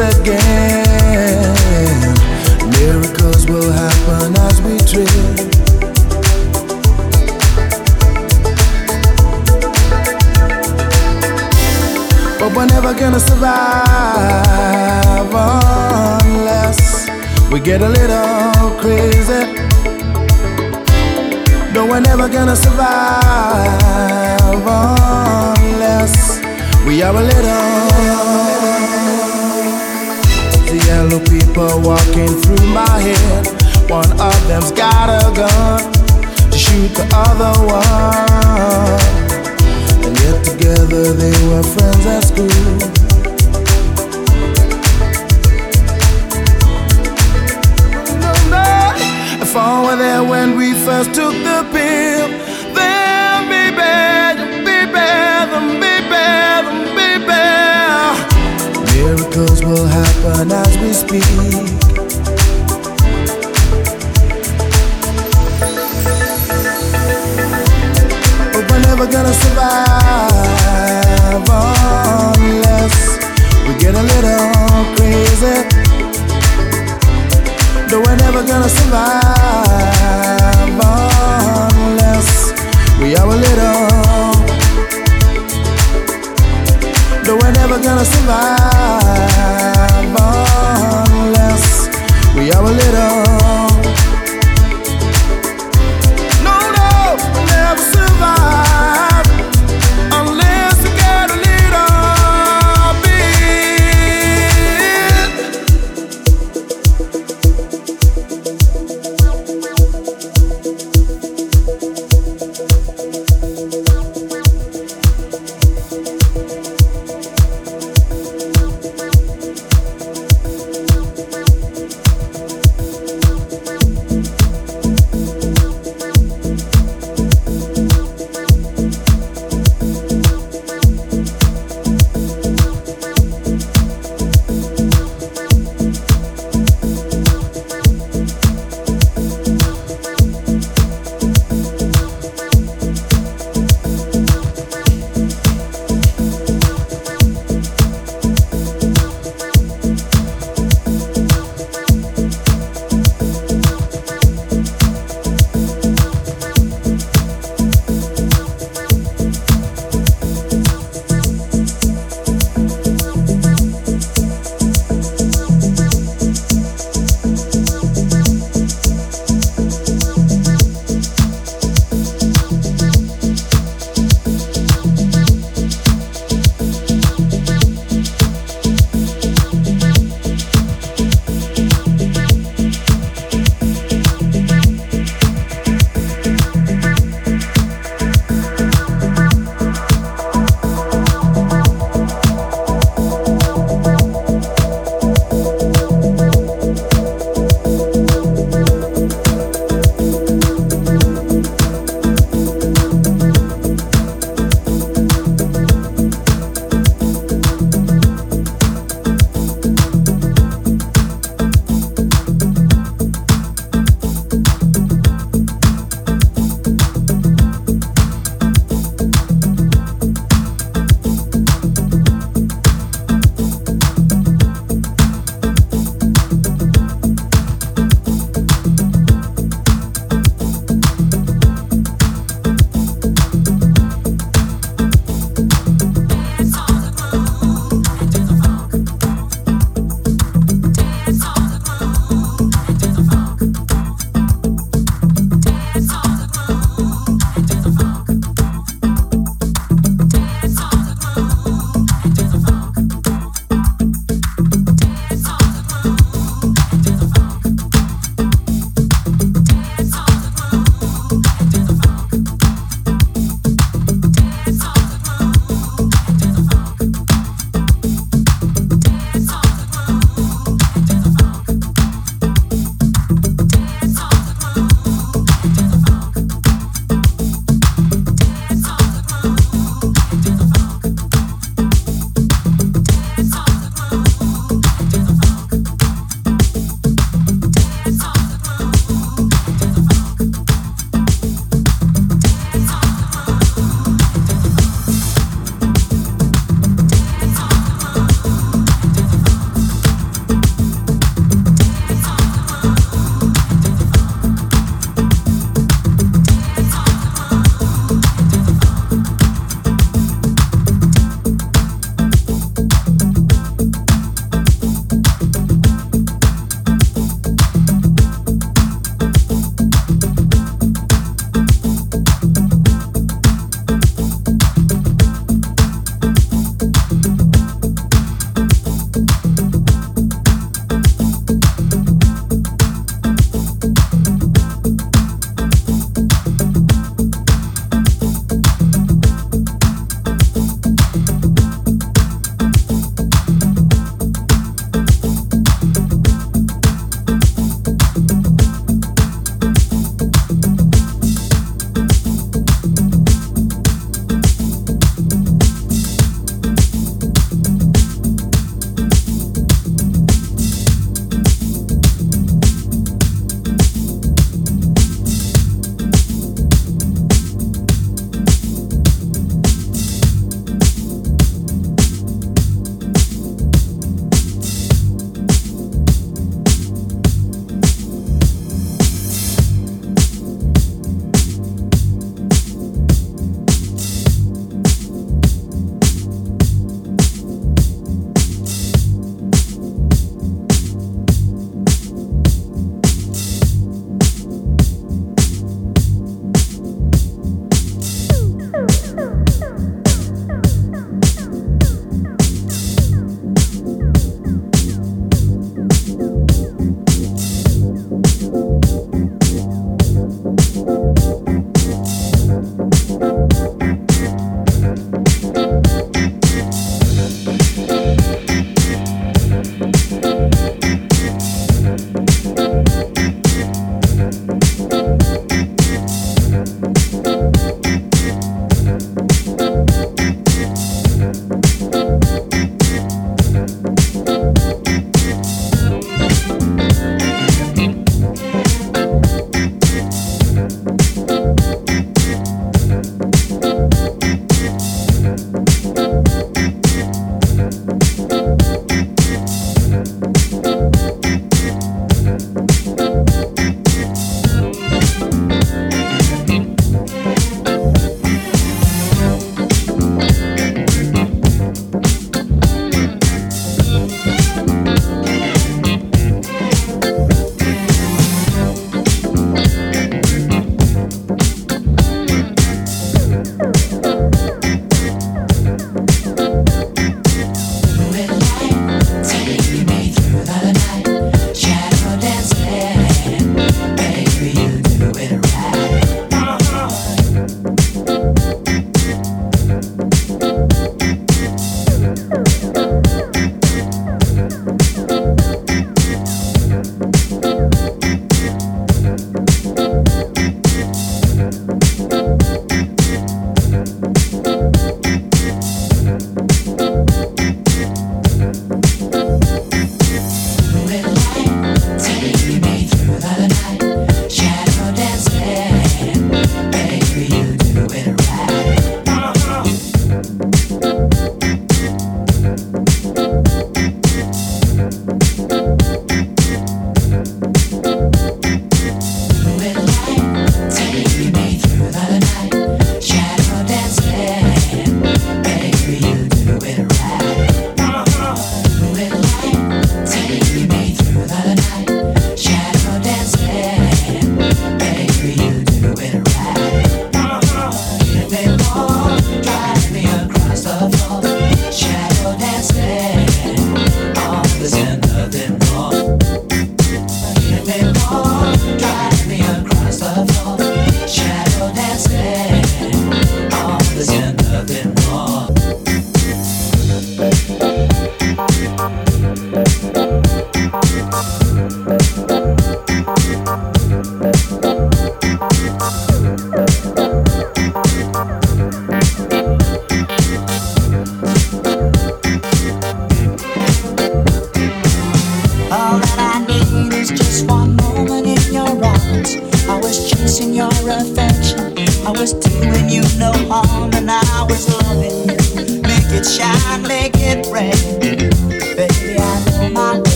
again got a gun to shoot the other one. And yet together they were friends at school. I were there when we first took the pill, then baby, baby, then baby, then baby. Miracles will happen as we speak. Gonna survive unless we get a little crazy. No, we're never gonna survive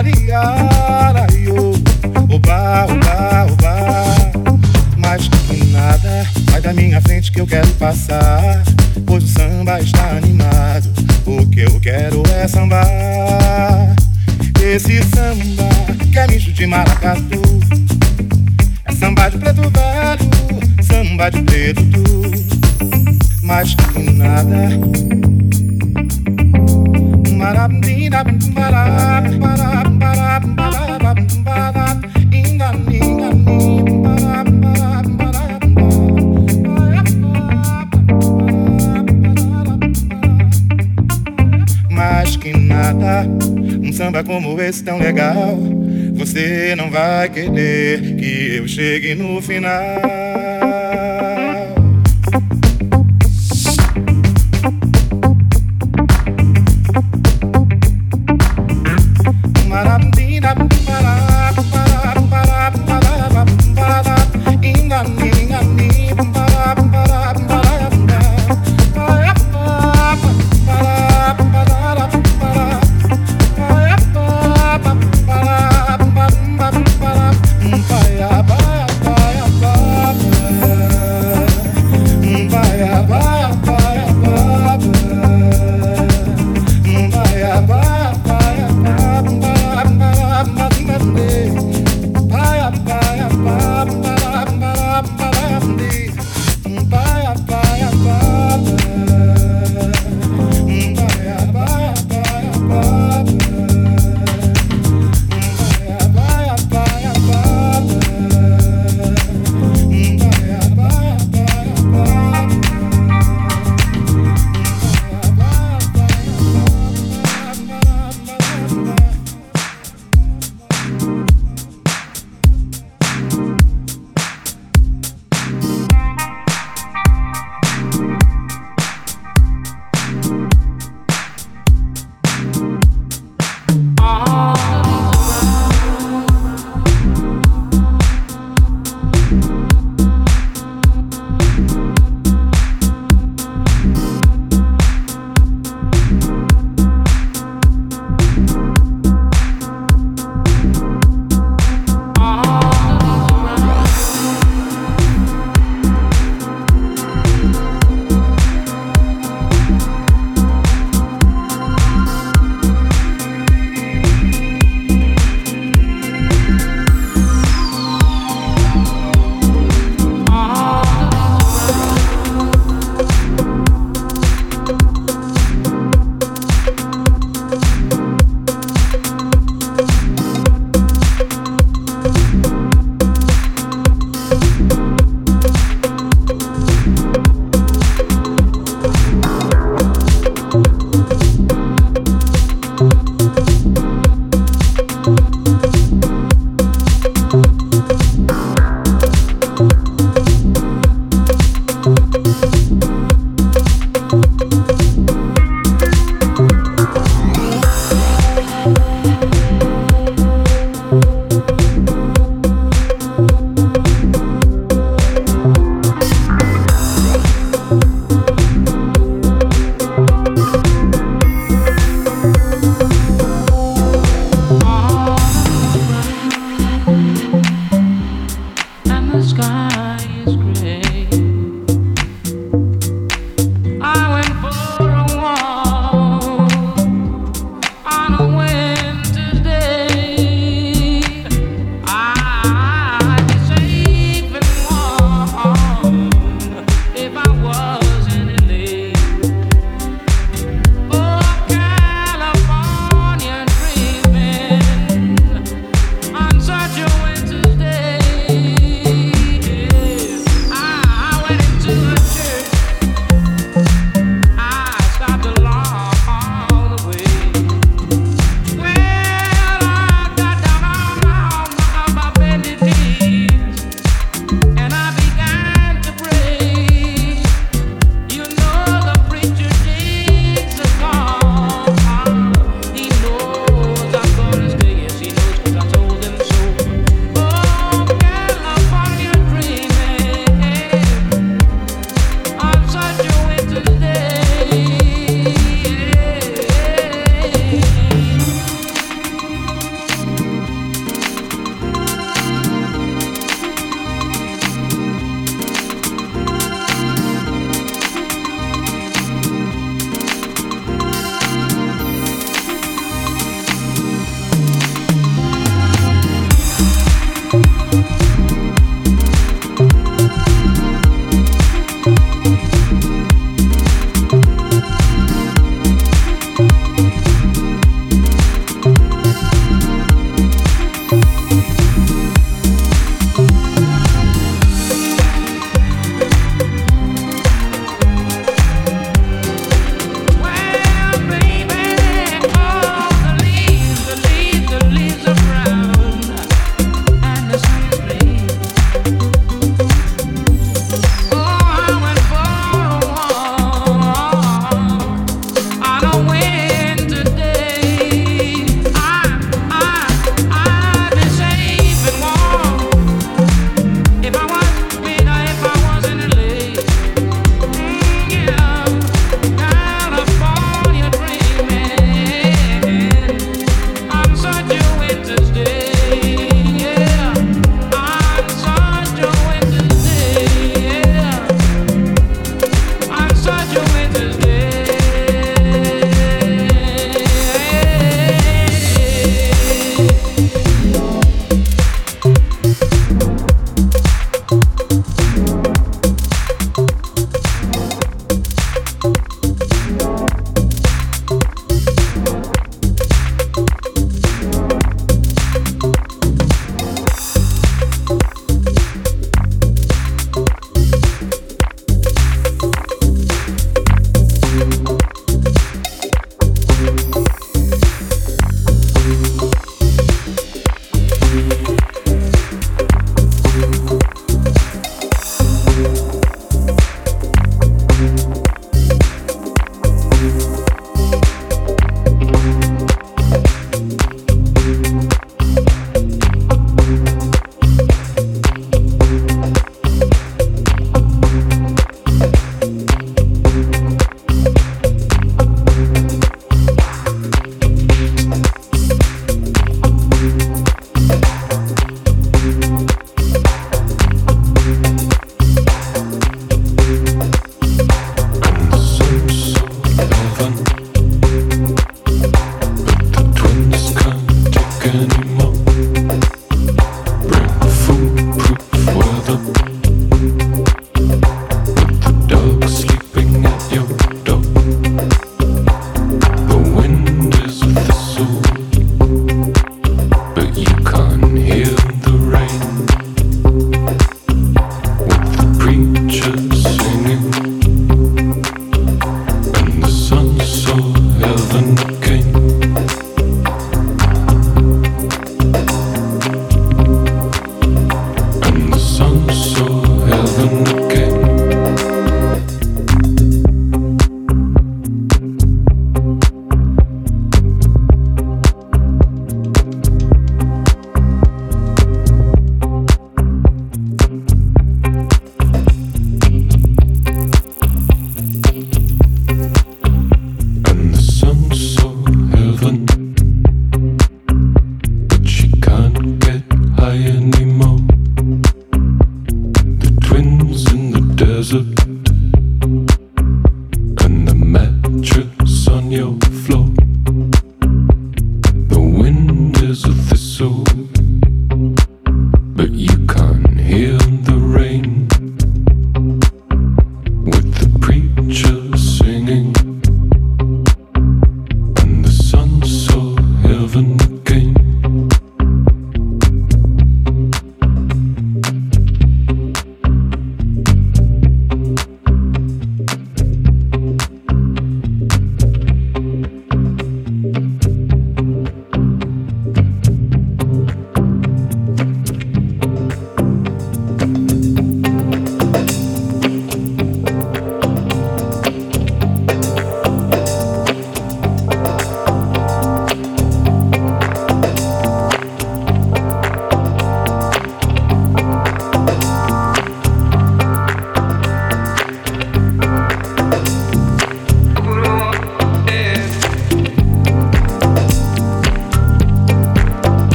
Maringaraio, oba, oba, oba. Mas que nada, vai da minha frente que eu quero passar. Pois o samba está animado, o que eu quero é sambar. Esse samba que é nicho de maracatu, é samba de preto velho, samba de preto tu. Mas que nada um samba como esse tão legal. Você não vai querer que eu chegue no final.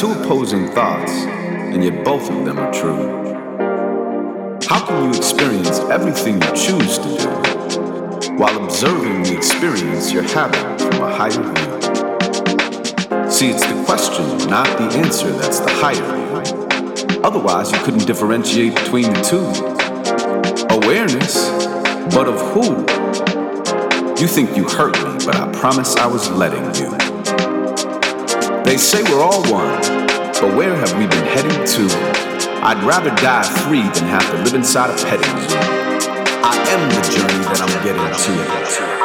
Two opposing thoughts, and yet both of them are true. How can you experience everything you choose to do while observing the experience you're having from a higher view? See, it's the question, not the answer, that's the higher view. Otherwise, you couldn't differentiate between the two. Awareness, but of who? You think you hurt me, but I promise I was letting you. They say we're all one, but where have we been heading to? I'd rather die free than have to live inside a petting zoo. I am the journey that I'm getting to.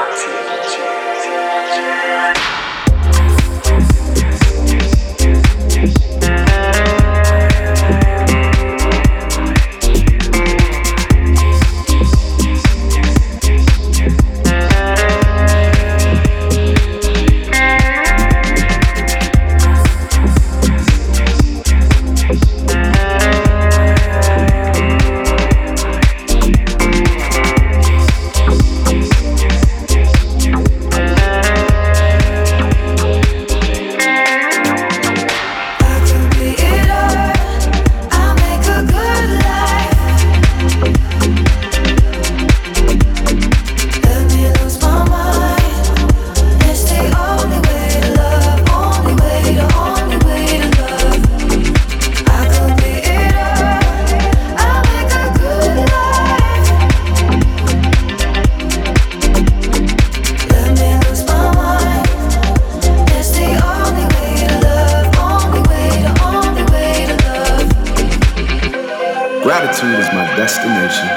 Destination.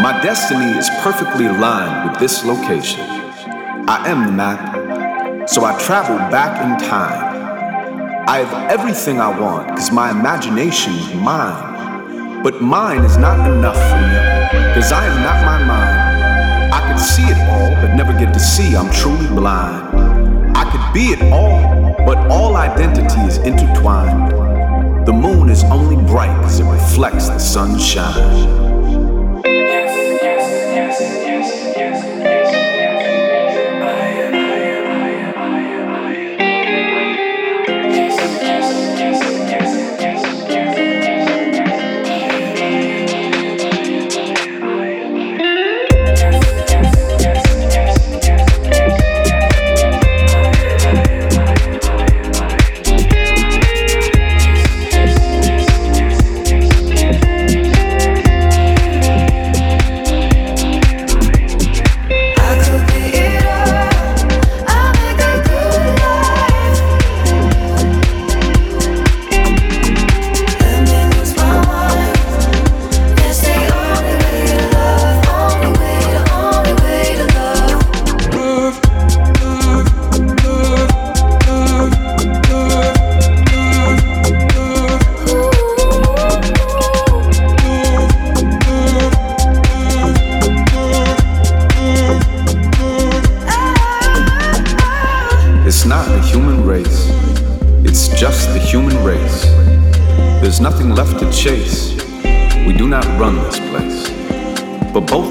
My destiny is perfectly aligned with this location. I am the map, so I travel back in time. I have everything I want because my imagination is mine. But mine is not enough for me because I am not my mind. I could see it all, but never get to see I'm truly blind. I could be it all, but all identity is intertwined. The moon is only bright because it reflects the sunshine.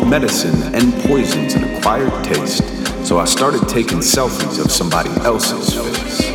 Medicine and poisons an acquired taste, so I started taking selfies of somebody else's face.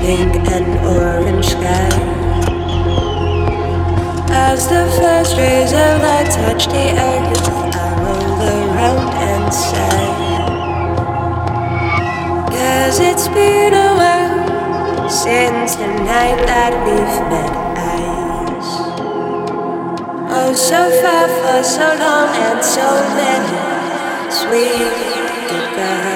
Pink and orange sky. As the first rays of light touch the earth, I roll around and sigh. Cause it's been a while since the night that we've met eyes. Oh, so far for so long and so many sweet goodbyes.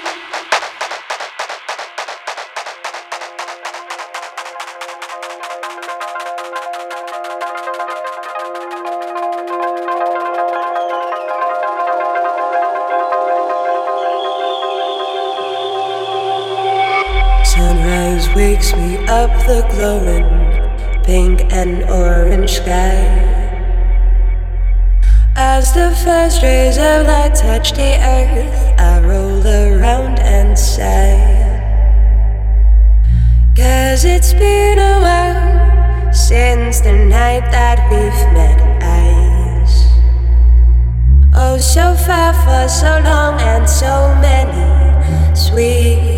the glowing pink and orange sky. As the first rays of light touch the earth, I roll around and sigh. Cause it's been a while since the night that we've met eyes. Oh, so far for so long and so many sweet